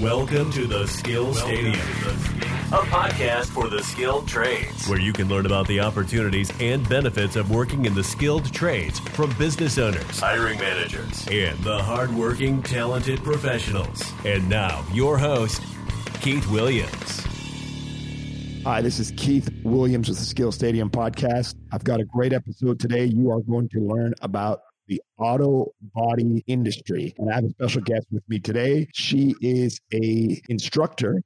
Welcome to the Skill Stadium, a podcast for the skilled trades, where you can learn about the opportunities and benefits of working in the skilled trades from business owners, hiring managers, and the hardworking, talented professionals. And now, your host, Keith Williams. Hi, this is Keith Williams with the Skill Stadium podcast. I've got a great episode today. You are going to learn about the auto body industry. And I have a special guest with me today. She is a instructor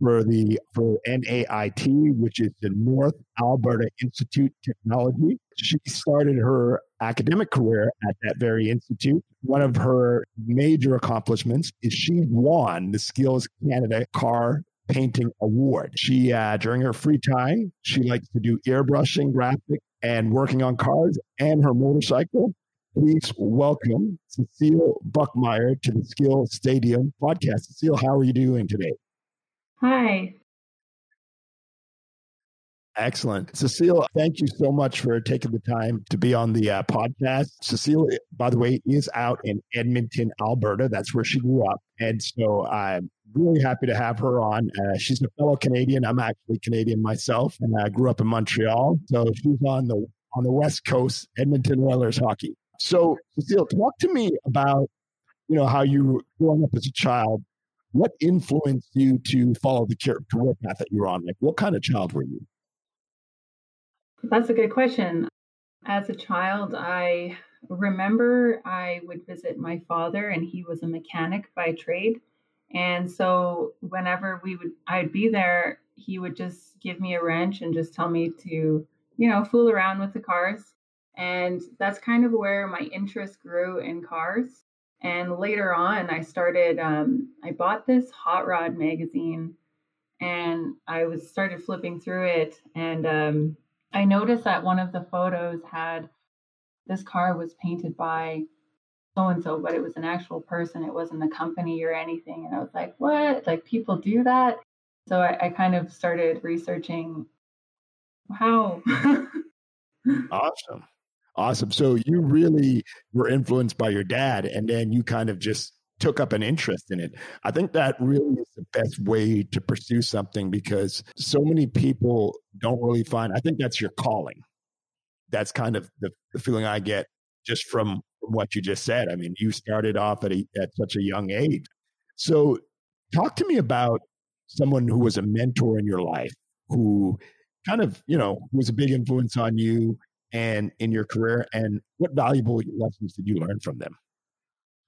for the for NAIT, which is the North Alberta Institute Technology. She started her academic career at that very institute. One of her major accomplishments is she won the Skills Canada Car Painting Award. She, uh, during her free time, she likes to do airbrushing, graphic, and working on cars and her motorcycle. Please welcome Cecile Buckmeyer to the Skill Stadium podcast. Cecile, how are you doing today? Hi. Excellent. Cecile, thank you so much for taking the time to be on the uh, podcast. Cecile, by the way, is out in Edmonton, Alberta. That's where she grew up. And so I'm really happy to have her on. Uh, she's a fellow Canadian. I'm actually Canadian myself, and I grew up in Montreal. So she's on the on the West Coast, Edmonton Oilers hockey. So, Cecile, talk to me about, you know, how you growing up as a child. What influenced you to follow the career path that you're on? Like, what kind of child were you? That's a good question. As a child, I remember I would visit my father, and he was a mechanic by trade. And so, whenever we would, I'd be there, he would just give me a wrench and just tell me to, you know, fool around with the cars. And that's kind of where my interest grew in cars. And later on, I started, um, I bought this Hot Rod magazine and I was started flipping through it. And um, I noticed that one of the photos had this car was painted by so and so, but it was an actual person. It wasn't a company or anything. And I was like, what? Like people do that? So I, I kind of started researching how. awesome. Awesome. So you really were influenced by your dad, and then you kind of just took up an interest in it. I think that really is the best way to pursue something because so many people don't really find, I think that's your calling. That's kind of the, the feeling I get just from, what you just said. I mean, you started off at, a, at such a young age. So talk to me about someone who was a mentor in your life who kind of, you know, was a big influence on you and in your career and what valuable lessons did you learn from them?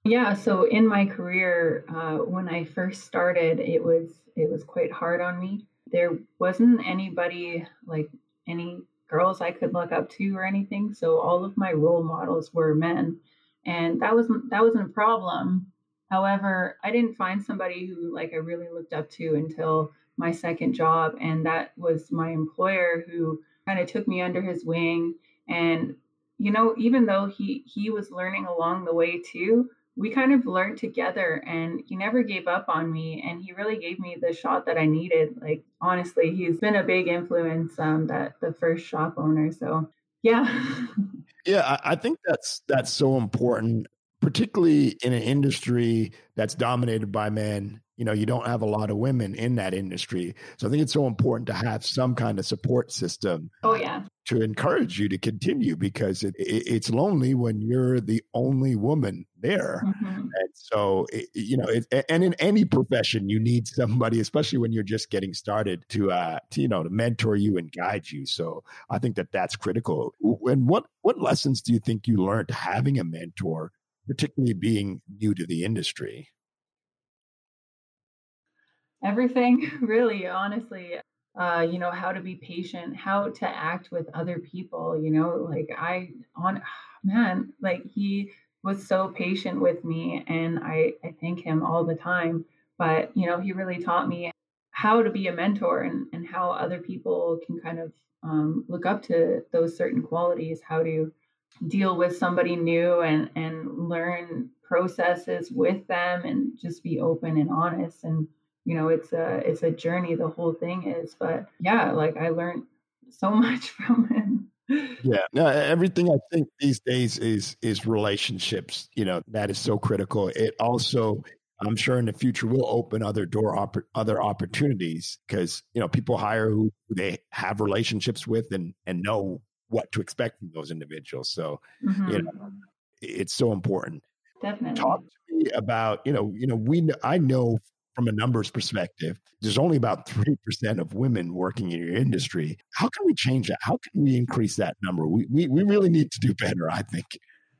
Yeah so in my career uh, when i first started it was it was quite hard on me. There wasn't anybody like any girls i could look up to or anything so all of my role models were men and that wasn't that wasn't a problem. However i didn't find somebody who like i really looked up to until my second job and that was my employer who kind of took me under his wing and you know even though he he was learning along the way too we kind of learned together and he never gave up on me and he really gave me the shot that i needed. Like honestly he's been a big influence um that the first shop owner. So yeah. Yeah i think that's that's so important particularly in an industry that's dominated by men you know you don't have a lot of women in that industry. So i think it's so important to have some kind of support system oh yeah. to encourage you to continue because it, it, it's lonely when you're the only woman there. Mm-hmm. and so it, you know and in any profession you need somebody especially when you're just getting started to uh to, you know to mentor you and guide you. So i think that that's critical. And what what lessons do you think you learned having a mentor particularly being new to the industry. Everything really honestly uh, you know how to be patient how to act with other people you know like i on man like he was so patient with me and i i thank him all the time but you know he really taught me how to be a mentor and and how other people can kind of um, look up to those certain qualities how to deal with somebody new and and learn processes with them and just be open and honest. And you know it's a it's a journey the whole thing is but yeah like i learned so much from him. Yeah no everything i think these days is is relationships you know that is so critical. It also I'm sure in the future will open other door other opportunities because you know people hire who they have relationships with and and know what to expect from those individuals. So mm-hmm. you know it's so important. Definitely. Talk to me about you know you know we I know from a numbers perspective, there's only about 3% of women working in your industry. How can we change that? How can we increase that number? We, we, we really need to do better, I think.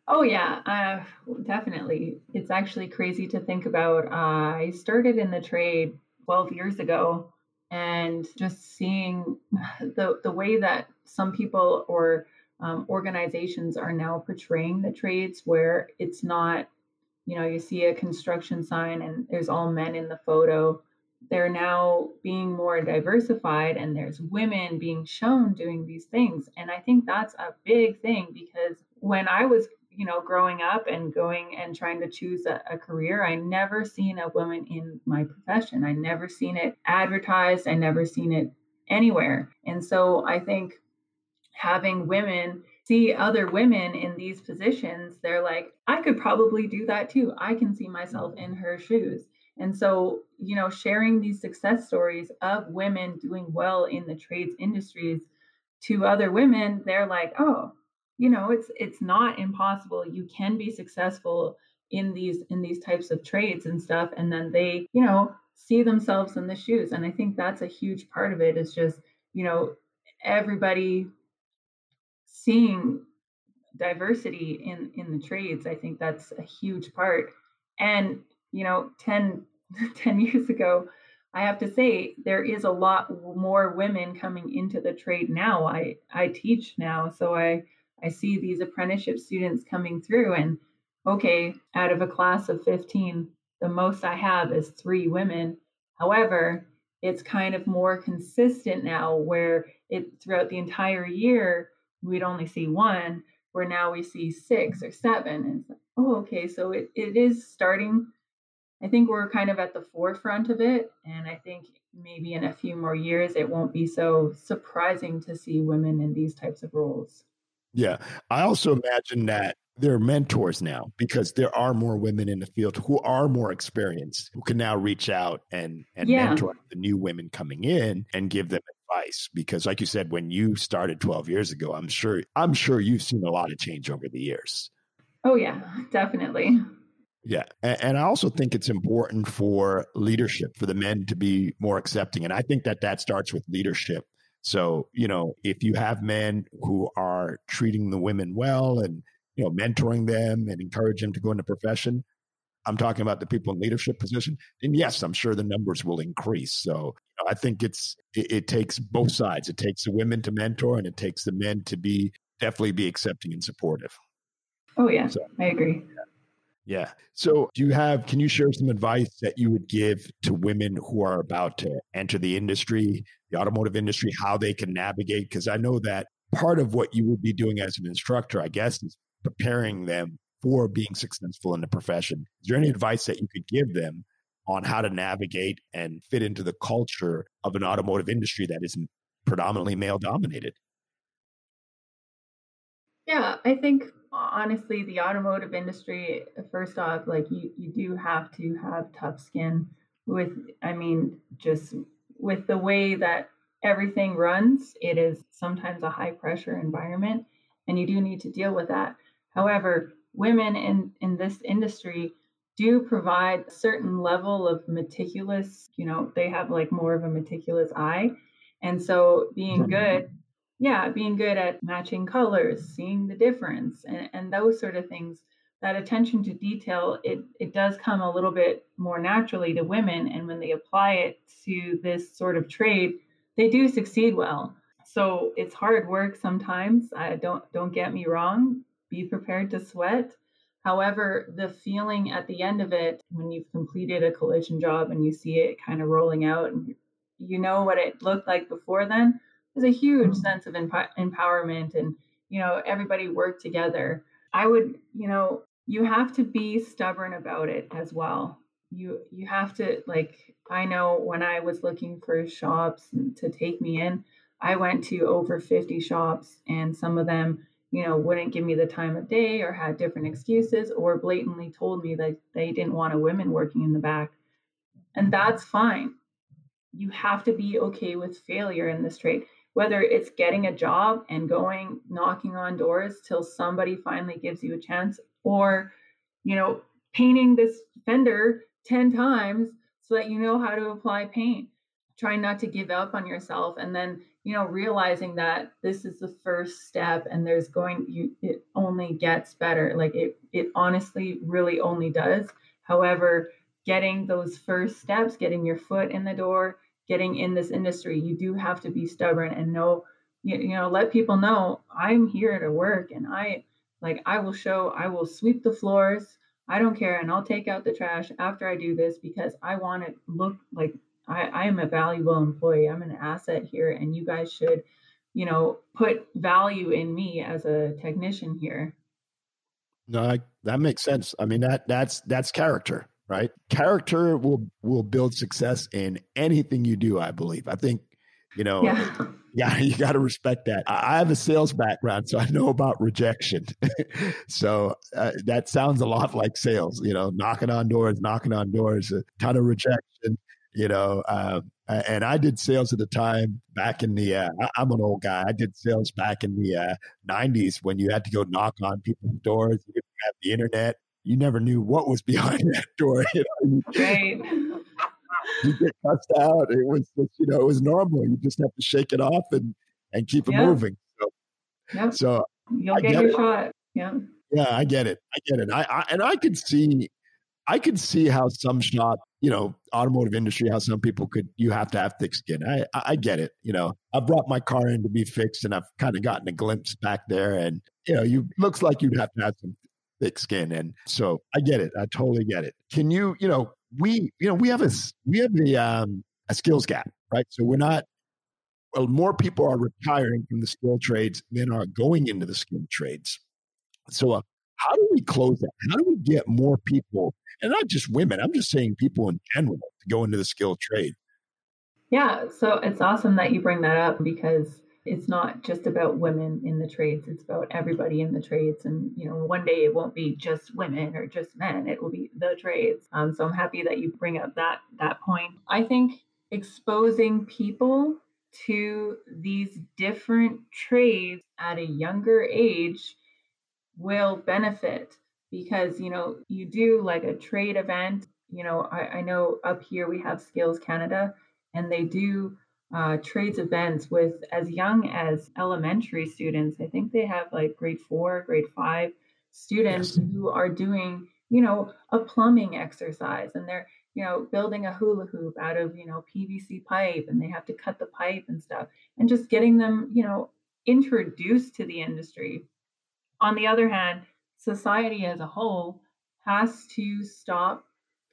Oh, yeah, uh, definitely. It's actually crazy to think about. Uh, I started in the trade 12 years ago and just seeing the, the way that some people or um, organizations are now portraying the trades where it's not you know, you see a construction sign and there's all men in the photo. They're now being more diversified and there's women being shown doing these things. And I think that's a big thing because when I was, you know, growing up and going and trying to choose a, a career, I never seen a woman in my profession. I never seen it advertised. I never seen it anywhere. And so I think having women see other women in these positions, they're like, I could probably do that too. I can see myself in mm-hmm. her shoes. And so, you know, sharing these success stories of women doing well in the trades industries to other women, they're like, oh, you know, it's it's not impossible. You can be successful in these in these types of trades and stuff. And then they, you know, see themselves in the shoes. And I think that's a huge part of it is just, you know, everybody seeing diversity in in the trades i think that's a huge part and you know 10 10 years ago i have to say there is a lot more women coming into the trade now i i teach now so i i see these apprenticeship students coming through and okay out of a class of 15 the most i have is 3 women however it's kind of more consistent now where it throughout the entire year we'd only see one, where now we see six or seven. And like, oh, okay, so it, it is starting. I think we're kind of at the forefront of it. And I think maybe in a few more years, it won't be so surprising to see women in these types of roles. Yeah. I also imagine that there are mentors now because there are more women in the field who are more experienced who can now reach out and and yeah. mentor the new women coming in and give them advice because like you said when you started 12 years ago i'm sure i'm sure you've seen a lot of change over the years oh yeah definitely yeah and, and, i also think it's important for leadership for the men to be more accepting and i think that that starts with leadership so you know if you have men who are treating the women well and you know mentoring them and encourage them to go into profession I'm talking about the people in leadership position, then yes, I'm sure the numbers will increase. So you know, I think it's it, it, takes both sides. It takes the women to mentor, and it takes the men to be definitely be accepting and supportive. Oh yeah, so, I agree. Yeah. Yeah. So, do you have, can you share some advice that you would give to women who are about to enter the industry, the automotive industry, how they can navigate? Because I know that part of what you would be doing as an instructor, I guess, is preparing them for being successful in the profession. Is there any advice that you could give them on how to navigate and fit into the culture of an automotive industry that is predominantly male dominated? Yeah, I think honestly, the automotive industry, first off, like you, you do have to have tough skin with, I mean, just with the way that everything runs, it is sometimes a high pressure environment and you do need to deal with that. However, women in, in this industry do provide a certain level of meticulous, you know, they have like more of a meticulous eye. And so being good, yeah, being good at matching colors, seeing the difference, and, and those sort of things, that attention to detail, it, it does come a little bit more naturally to women. And when they apply it to this sort of trade, they do succeed well. So it's hard work sometimes. I don't don't get me wrong be prepared to sweat. However, the feeling at the end of it, when you've completed a collision job and you see it kind of rolling out and you know what it looked like before then, there's a huge mm-hmm. sense of emp- empowerment and, you know, everybody worked together. I would, you know, you have to be stubborn about it as well. You you have to like I know when I was looking for shops to take me in, I went to over 50 shops and some of them you know, wouldn't give me the time of day or had different excuses or blatantly told me that they didn't want a woman working in the back. And that's fine. You have to be okay with failure in this trade, whether it's getting a job and going knocking on doors till somebody finally gives you a chance, or, you know, painting this fender 10 times so that you know how to apply paint. Trying not to give up on yourself and then you know realizing that this is the first step and there's going you it only gets better like it it honestly really only does however getting those first steps getting your foot in the door getting in this industry you do have to be stubborn and know you, you know let people know i'm here to work and i like i will show i will sweep the floors i don't care and i'll take out the trash after i do this because i want to look like I, I am a valuable employee. I'm an asset here, and you guys should, you know, put value in me as a technician here. No, I, that makes sense. I mean that that's that's character, right? Character will will build success in anything you do. I believe. I think, you know, yeah, yeah you got to respect that. I have a sales background, so I know about rejection. so uh, that sounds a lot like sales. You know, knocking on doors, knocking on doors, a ton of rejection you know. Uh, and I did sales at the time back in the. Uh, I'm an old guy. I did sales back in the uh, '90s when you had to go knock on people's doors. You didn't have the internet. You never knew what was behind that door. You know? Right. You get cussed out. It was, you know, it was normal. You just have to shake it off and and keep it moving. So, yep. so you'll I get, your it. shot. Yeah. Yeah, I get it. I get it. I, I and I could see, I could see how some shop you know, automotive industry, how some people could, you have to have thick skin. I, I get it. You know, I brought my car in to be fixed and I've kind of gotten a glimpse back there and, you know, you looks like you'd have to have some thick skin. And so I get it. I totally get it. Can you, you know, we, you know, we have a, we have the, um, a skills gap, right? So we're not, well, more people are retiring from the skill trades than are going into the skill trades. So uh, how do we close that? How do we get more people, and not just women, I'm just saying people in general, to go into the skilled trade? Yeah, so it's awesome that you bring that up because it's not just about women in the trades it's about everybody in the trades. And you know one day it won't be just women or just men it will be the trades. Um, so i'm happy that you bring up that that point. I think exposing people to these different trades at a younger age will benefit because you know you do like a trade event. You know i, I know up here we have skills canada and they do uh, trades events with as young as elementary students i think they have like grade four grade five students yes. who are doing you know a plumbing exercise and they're you know building a hula hoop out of you know pvc pipe and they have to cut the pipe and stuff and just getting them you know introduced to the industry on the other hand, society as a whole has to stop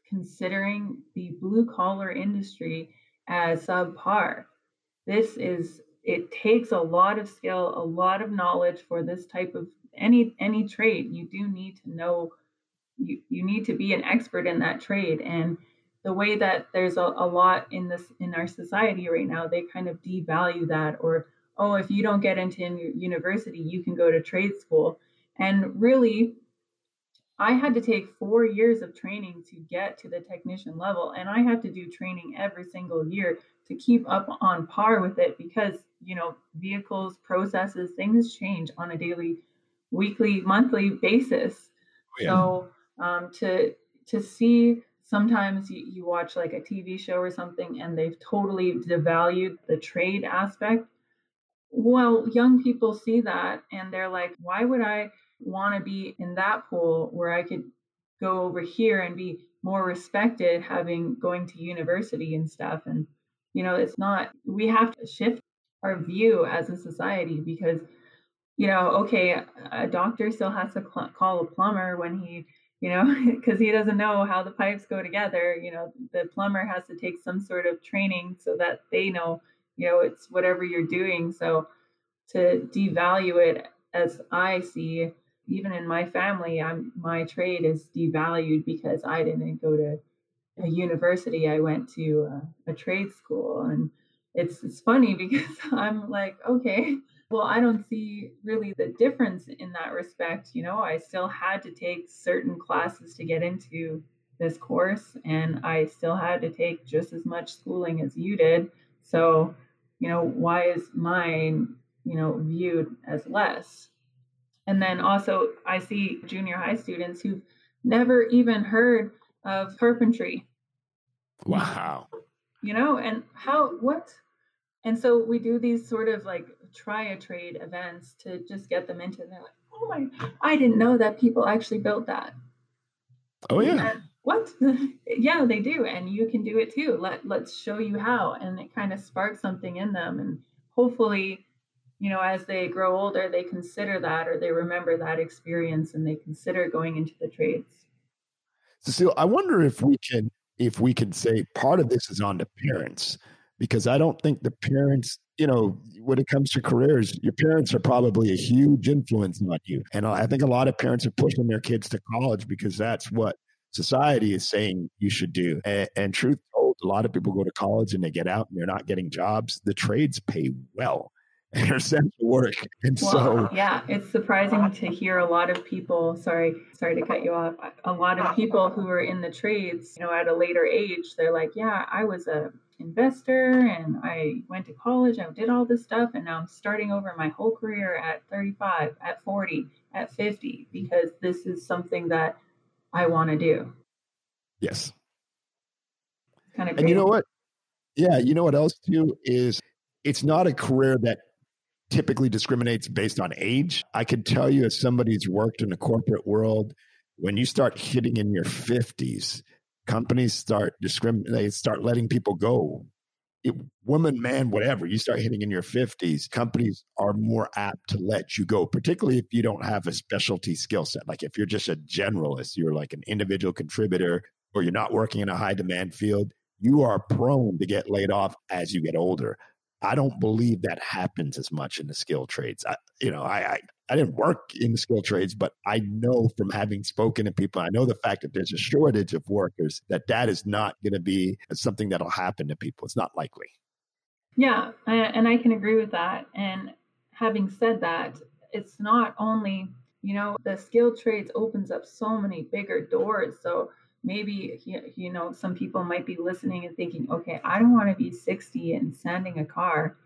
considering the blue collar industry as subpar. This is it takes a lot of skill, a lot of knowledge for this type of any any trade. You do need to know you, you need to be an expert in that trade and the way that there's a, a lot in this in our society right now they kind of devalue that or oh, if you don't get into university, you can go to trade school. And really, I had to take four years of training to get to the technician level. And I had to do training every single year to keep up on par with it because, you know, vehicles, processes, things change on a daily, weekly, monthly basis. Oh, yeah. So um, to to see sometimes you, you watch like a TV show or something and they've totally devalued the trade aspect well, young people see that and they're like, why would I want to be in that pool where I could go over here and be more respected having going to university and stuff and you know it's not we have to shift our view as a society because you know okay a doctor still has to cl- call a plumber when he you know because he doesn't know how the pipes go together you know the plumber has to take some sort of training so that they know you know it's whatever you're doing. So to devalue it as i see even in my family i'm my trade is devalued because i didn't go to a university i went to a, a trade school and it's it's funny because i'm like okay Well, I don't see really the difference in that respect. You know, I still had to take certain classes to get into this course, and I still had to take just as much schooling as you did. So, you know, why is mine, you know, viewed as less? And then also, I see junior high students who've never even heard of carpentry. Wow. You know, and how, what? And so we do these sort of like try a trade events to just get them into, and they're like, oh my, I didn't know that people actually built that. Oh, yeah. And what? yeah, they do. And you can do it too. Let, let's show you how. And it kind of sparks something in them. And hopefully, you know, as they grow older, they consider that or they remember that experience and they consider going into the trades. Cecile, I wonder if we can if we can say part of this is on the parents because I don't think the parents, you know, when it comes to careers, your parents are probably a huge influence on you. And I think a lot of parents are pushing their kids to college because that's what society is saying you should do. And, and truth told, a lot of people go to college and they get out and they're not getting jobs. The trades pay well and are sent to work. And well, so yeah, it's surprising to hear a lot of people, sorry, sorry to cut you off. A lot of people who are in the trades, you know, at a later age, they're like, Yeah, I was a investor and I went to college, I did all this stuff, and now I'm starting over my whole career at 35, at 40, at 50, because this is something that I want to do. Yes. Kind of and you know what? Yeah, you know what else too is it's not a career that typically discriminates based on age. I can tell you, as somebody who's worked in the corporate world, when you start hitting in your 50s, companies start discriminating, they start letting people go. It, woman, man, whatever, you start hitting in your 50s, companies are more apt to let you go, particularly if you don't have a specialty skill set. Like if you're just a generalist, you're like an individual contributor, or you're not working in a high demand field, you are prone to get laid off as you get older. I don't believe that happens as much in the skill trades. I, you know, I, I, I didn't work in the skill trades, but I know from having spoken to people, I know the fact that there's a shortage of workers that that is not going to be something that'll happen to people. It's not likely. Yeah, and I can agree with that. And having said that, it's not only you know the skill trades opens up so many bigger doors. So maybe you know some people might be listening and thinking okay i don't want to be 60 and sanding a car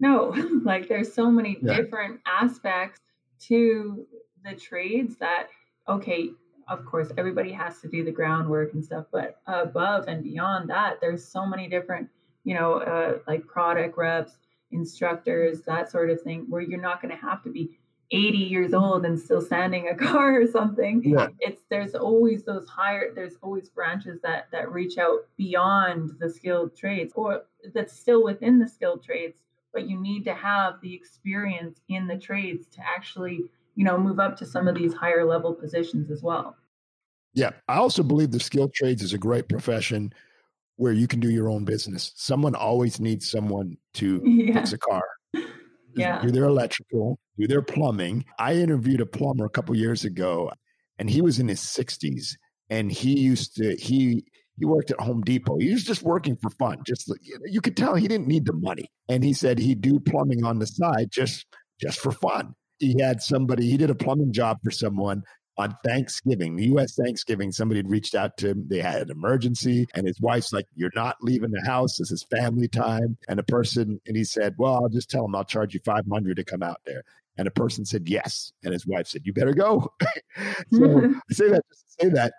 no like there's so many yeah. different aspects to the trades that okay of course everybody has to do the groundwork and stuff but above and beyond that there's so many different you know uh, like product reps instructors that sort of thing where you're not going to have to be 80 years old and still sanding a car or something yeah. it's there's always those higher there's always branches that that reach out beyond the skilled trades or that's still within the skilled trades but you need to have the experience in the trades to actually you know move up to some of these higher level positions as well yeah i also believe the skilled trades is a great profession where you can do your own business someone always needs someone to yeah. fix a car yeah. do their electrical, do their plumbing. I interviewed a plumber a couple years ago, and he was in his 60s, and he used to he he worked at Home Depot. He was just working for fun. Just you could tell he didn't need the money, and he said he'd do plumbing on the side just just for fun. He had somebody. He did a plumbing job for someone on Thanksgiving, the U.S. Thanksgiving, somebody had reached out to him. They had an emergency, and his wife's like, "You're not leaving the house. This is family time." And a person, and he said, "Well, I'll just tell him I'll charge you five hundred to come out there." And a person said yes, and his wife said, "You better go." so I say that just to say that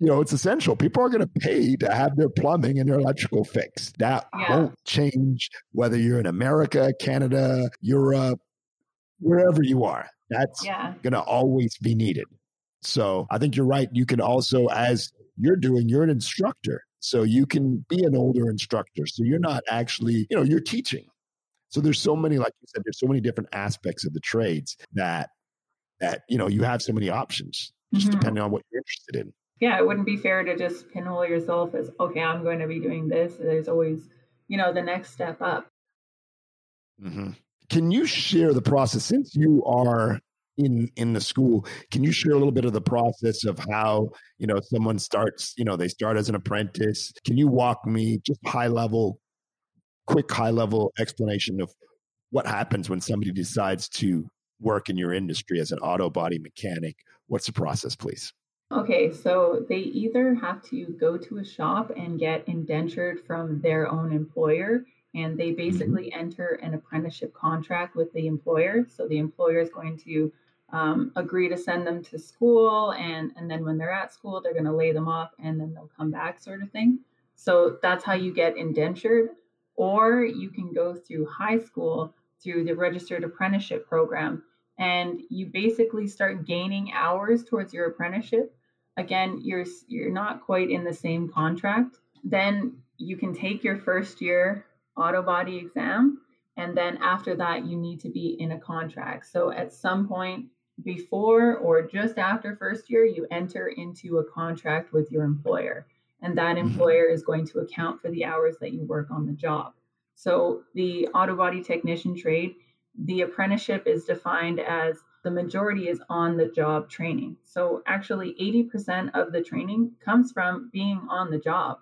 you know, it's essential. People are going to pay to have their plumbing and their electrical fixed. That yeah. won't change whether you're in America, Canada, Europe, wherever you are. That's yeah. going to always be needed. So I think you're right. You can also, as you're doing, you're an instructor. So you can be an older instructor. So you're not actually, you know, you're teaching. So there's so many, like you said, there's so many different aspects of the trades that that you know you have so many options just mm-hmm. depending on what you're interested in. Yeah, it wouldn't be fair to just pinhole yourself as okay, I'm going to be doing this. There's always, you know, the next step up. Mm-hmm. Can you share the process since you are in in the school? Can you share a little bit of the process of how you know someone starts? You know, they start as an apprentice. Can you walk me just high level, quick high level explanation of what happens when somebody decides to work in your industry as an auto body mechanic? What's the process, please? Okay, so they either have to go to a shop and get indentured from their own employer, and they mm-hmm. basically enter an apprenticeship contract with the employer. So the employer is going to um, agree to send them to school, and and then when they're at school, they're going to lay them off, and then they'll come back, sort of thing. So that's how you get indentured, or you can go through high school through the registered apprenticeship program, and you basically start gaining hours towards your apprenticeship again you're you're not quite in the same contract then you can take your first year auto body exam and then after that you need to be in a contract so at some point before or just after first year you enter into a contract with your employer and that mm-hmm. employer is going to account for the hours that you work on the job so the auto body technician trade the apprenticeship is defined as the majority is on the job training. So actually 80% of the training comes from being on the job.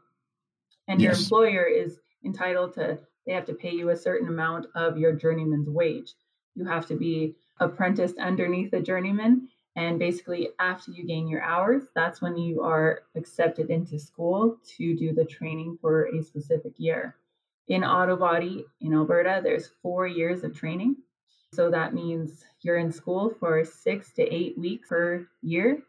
And yes. your employer is entitled to they have to pay you a certain amount of your journeyman's wage. You have to be apprenticed underneath a journeyman and basically after you gain your hours, that's when you are accepted into school to do the training for a specific year. In auto body in Alberta, there's 4 years of training so that means you're in school for six to eight weeks per year.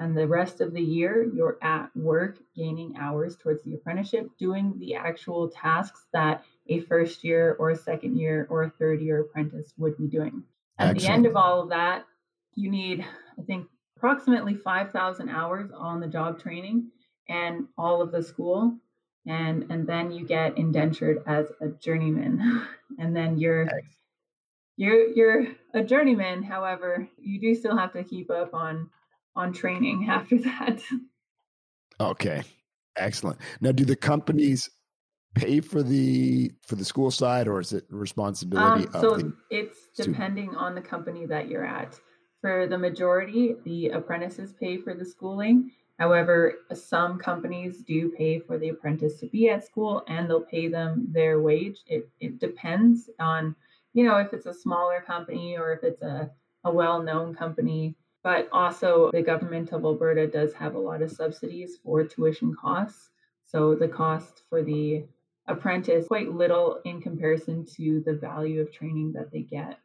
And the rest of the year, you're at work gaining hours towards the apprenticeship, doing the actual tasks that a first year or a second year or a third year apprentice would be doing. At Excellent. the end of all of that, you need, I think, approximately 5,000 hours on the job training and all of the school. And, and then you get indentured as a journeyman. And then you're Excellent you're you're a journeyman however you do still have to keep up on on training after that. Okay excellent. Now do the companies pay for the for the school side or is it responsibility um, so it's depending on the company that you're at. For the majority the apprentices pay for the schooling. However some companies do pay for the apprentice to be at school and they'll pay them their wage. It, it depends on you know, if it's a smaller company or if it's a, a well known company. But also, the government of Alberta does have a lot of subsidies for tuition costs. So the cost for the apprentice quite little in comparison to the value of training that they get.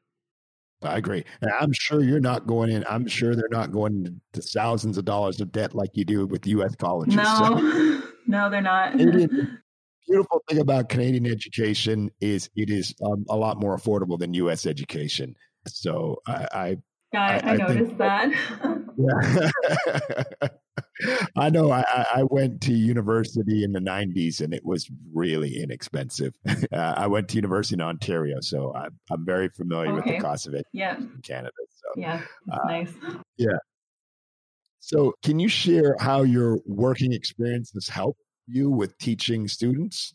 I agree. And I'm sure you're not going in. I'm sure they're not going to thousands of dollars of debt like you do with U.S. colleges. No, so. no, they're not beautiful thing about Canadian education is it is um, a lot more affordable than U.S. education. So I, I I, I, I noticed that. yeah. I know. I, I went to university in the '90s, and it was really inexpensive. Uh, I went to university in Ontario, so I'm, I'm very familiar okay. with the cost of it. Yeah, in Canada. So yeah, uh, nice. Yeah. So, can you share how your working experience has helped you with teaching students?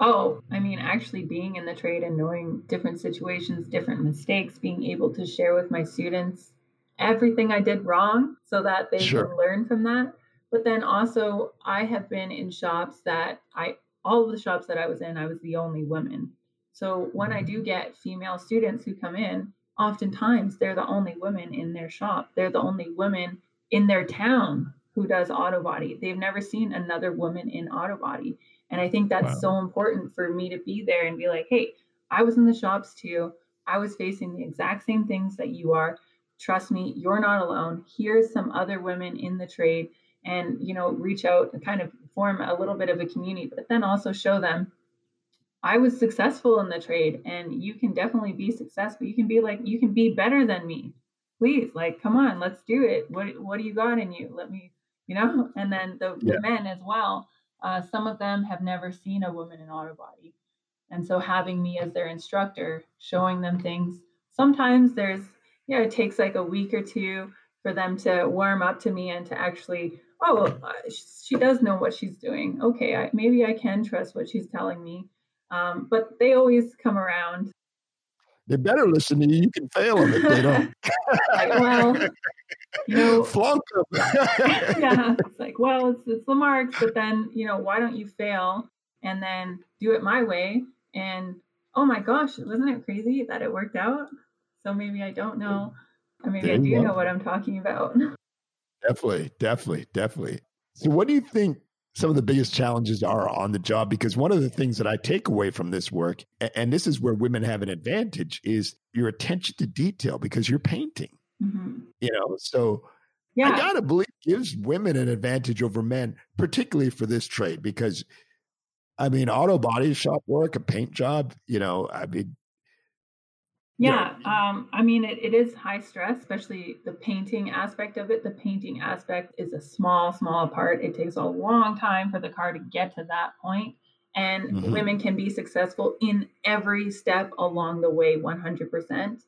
Oh, I mean, actually being in the trade and knowing different situations, different mistakes, being able to share with my students everything I did wrong so that they sure. can learn from that. But then also, I have been in shops that I, all of the shops that I was in, I was the only woman. So when I mm-hmm. do get female students who come in, oftentimes they're the only women in their shop. They're the only women in their town who does auto body. They've never seen another woman in auto body. And I think that's wow. so important for me to be there and be like, hey, I was in the shops too. I was facing the exact same things that you are. Trust me, you're not alone. Here's some other women in the trade and, you know, reach out and kind of form a little bit of a community, but then also show them I was successful in the trade and you can definitely be successful. You can be like, you can be better than me. Please, like, come on, let's do it. What what do you got in you? Let me you know and then the, the men as well uh, some of them have never seen a woman in auto body. And so having me as their instructor showing them things sometimes there's you know it takes like a week or two for them to warm up to me and to actually oh uh, she does know what she's doing. Okay I, maybe i can trust what she's telling me. Um, but they always come around they better listen to you. You can fail them if they don't. well, you know, flunk them. yeah, it's like, well, it's it's the marks, but then you know, why don't you fail and then do it my way? And oh my gosh, wasn't it crazy that it worked out? So maybe I don't know. I mean, I do know what I'm talking about. Definitely, definitely, definitely. So, what do you think some of the biggest challenges are on the job? Because one of the things that I take away from this work, and this is where women have an advantage, is your attention to detail because you're painting. Mm-hmm. You know, so yeah. I gotta believe gives women an advantage over men, particularly for this trade, because I mean, auto body shop work, a paint job, you know, I mean, yeah, um, I mean, it, it is high stress, especially the painting aspect of it. The painting aspect is a small, small part. It takes a long time for the car to get to that point. And mm-hmm. women can be successful in every step along the way 100%.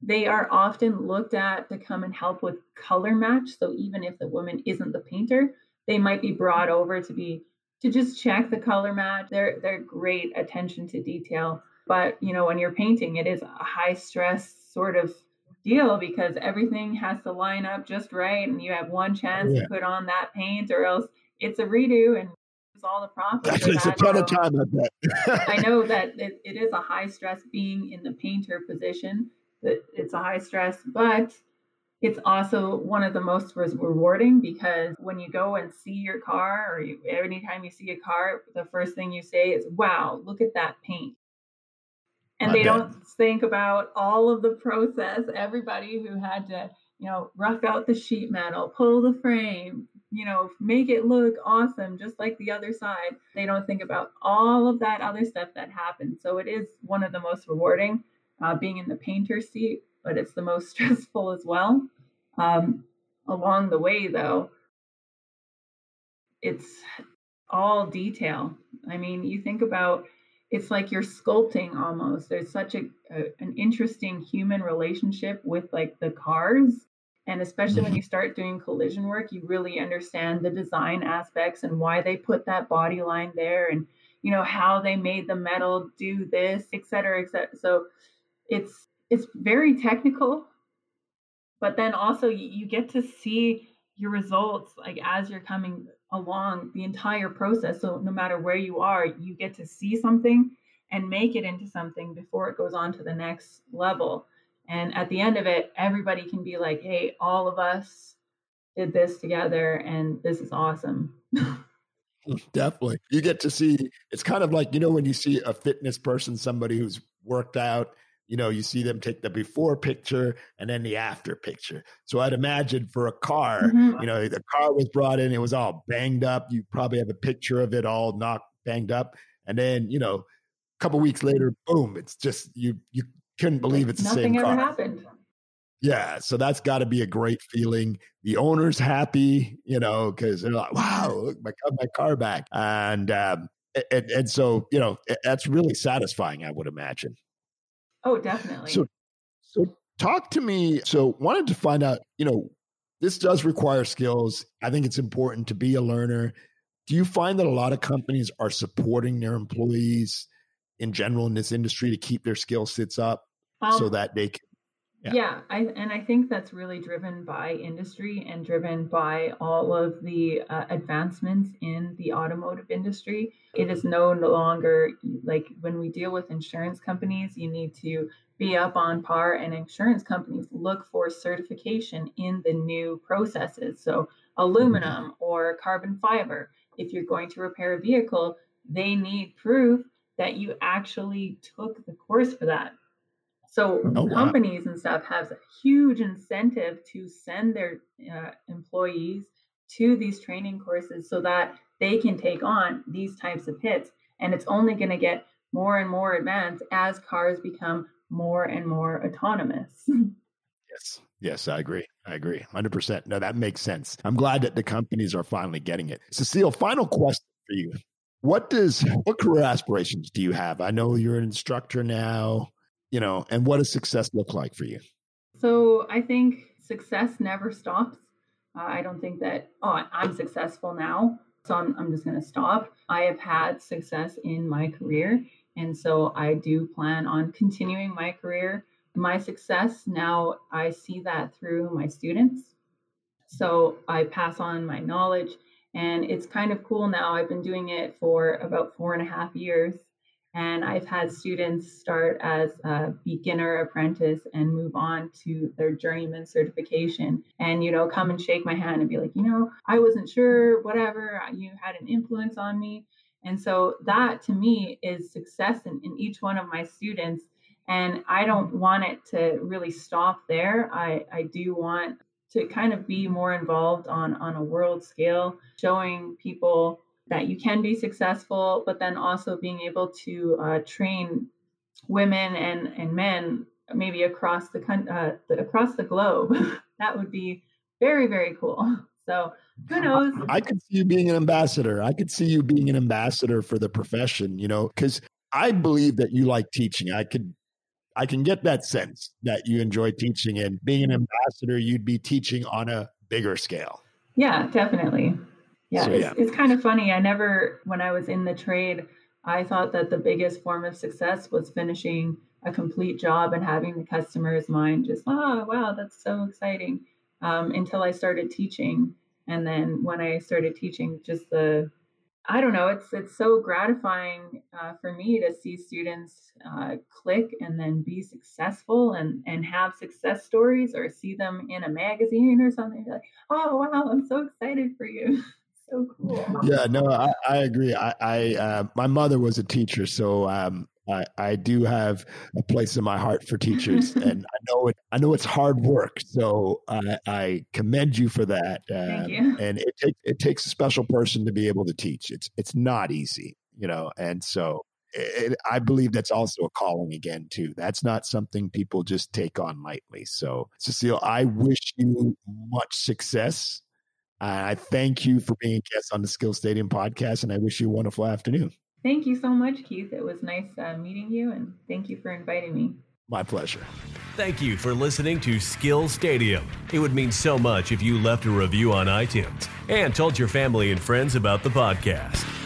They are often looked at to come and help with color match. So even if the woman isn't the painter, they might be brought over to be to just check the color match. They're they're great attention to detail. But you know, when you're painting, it is a high stress sort of deal because everything has to line up just right, and you have one chance yeah. to put on that paint, or else it's a redo and it's all the profit. It's a ton of time, I bet. I know that it, it is a high stress being in the painter position. That it's a high stress, but it's also one of the most rewarding because when you go and see your car or you, anytime you see a car the first thing you say is wow look at that paint and they don't think about all of the process. Everybody who had to you know rough out the sheet metal pull the frame you know make it look awesome just like the other side. They don't think about all of that other stuff that happens so it is one of the most rewarding uh, being in the painter seat but it's the most stressful as well. Um, along the way though it's all detail. I mean you think about it's like you're sculpting almost. There's such a, a, an interesting human relationship with like the cars. And especially when mm-hmm. you start doing collision work, you really understand the design aspects and why they put that body line there and you know how they made the metal do this, et cetera, et cetera. So it's it's very technical, but then also you, you get to see your results like as you're coming along the entire process. So no matter where you are, you get to see something and make it into something before it goes on to the next level. And at the end of it, everybody can be like, hey, all of us did this together and this is awesome. Definitely. You get to see it's kind of like, you know, when you see a fitness person, somebody who's worked out you know, you see them take the before picture and then the after picture. So I'd imagine for a car, mm-hmm. you know, the car was brought in, it was all banged up. You probably have a picture of it all knocked, banged up. And then, you know, a couple weeks later, boom, it's just you you couldn't believe it's the Nothing same car. ever happened. Yeah, so that's got to be a great feeling. The owner's happy, you know, because they're like, "Wow, look, my my car back," and um, and, and so you know that's really satisfying. I would imagine. Oh, definitely. So, so talk to me. So, wanted to find out, you know, this does require skills. I think it's important to be a learner. Do you find that a lot of companies are supporting their employees in general in this industry to keep their skill sets up um, so that they can yeah, yeah I, and I think that's really driven by industry and driven by all of the uh, advancements in the automotive industry. It is no longer like when we deal with insurance companies, you need to be up on par, and insurance companies look for certification in the new processes. So, aluminum or carbon fiber. If you're going to repair a vehicle, they need proof that you actually took the course for that. So oh, companies wow. and stuff have a huge incentive to send their uh, employees to these training courses so that they can take on these types of hits. And it's only going to get more and more advanced as cars become more and more autonomous. yes. Yes, I agree. I agree. 100%. No, that makes sense. I'm glad that the companies are finally getting it. Cecile, final question for you. What does what career aspirations do you have? I know you're an instructor now you know, and what does success look like for you? So I think success never stops. Uh, I don't think that, oh, I'm successful now, so I'm, I'm just going to stop. I have had success in my career. And so I do plan on continuing my career. My success now, I see that through my students. So I pass on my knowledge. And it's kind of cool now. I've been doing it for about four and a half years. And I've had students start as a beginner apprentice and move on to their journeyman certification and, you know, come and shake my hand and be like, you know, I wasn't sure, whatever, you had an influence on me. And so that to me is success in, in each one of my students. And I don't want it to really stop there. I, I do want to kind of be more involved on, on a world scale, showing people that you can be successful, but then also being able to uh, train women and, and men maybe across the, uh, the across the globe. that would be very very cool. So who knows? I could see you being an ambassador. I could see you being an ambassador for the profession. You know, because I believe that you like teaching. I could I can get that sense that you enjoy teaching and being an ambassador, you'd be teaching on a bigger scale. Yeah, definitely. Yeah, so, it's, yeah. it's kind of funny. I never, when I was in the trade, I thought that the biggest form of success was finishing a complete job and having the customer's mind just, oh, wow, that's so exciting. Um, until I started teaching. And then when I started teaching, just the I don't know. It's it's so gratifying uh, for me to see students uh, click and then be successful and and have success stories or see them in a magazine or something. Like, oh wow, I'm so excited for you. so cool. Yeah, no, I, I agree. I, I uh, my mother was a teacher, so um, I, I do have a place in my heart for teachers, and I know it. I know it's hard work, so I, I commend you for that. Thank um, you. And it takes it takes a special person to be able to teach. It's it's not easy, you know. And so it, I believe that's also a calling again too. That's not something people just take on lightly. So Cecile, I wish you much success. I thank you for being a guest on the Skill Stadium podcast, and I wish you a wonderful afternoon. Thank you so much, Keith. It was nice uh, meeting you, and thank you for inviting me. My pleasure. Thank you for listening to Skill Stadium. It would mean so much if you left a review on iTunes and told your family and friends about the podcast.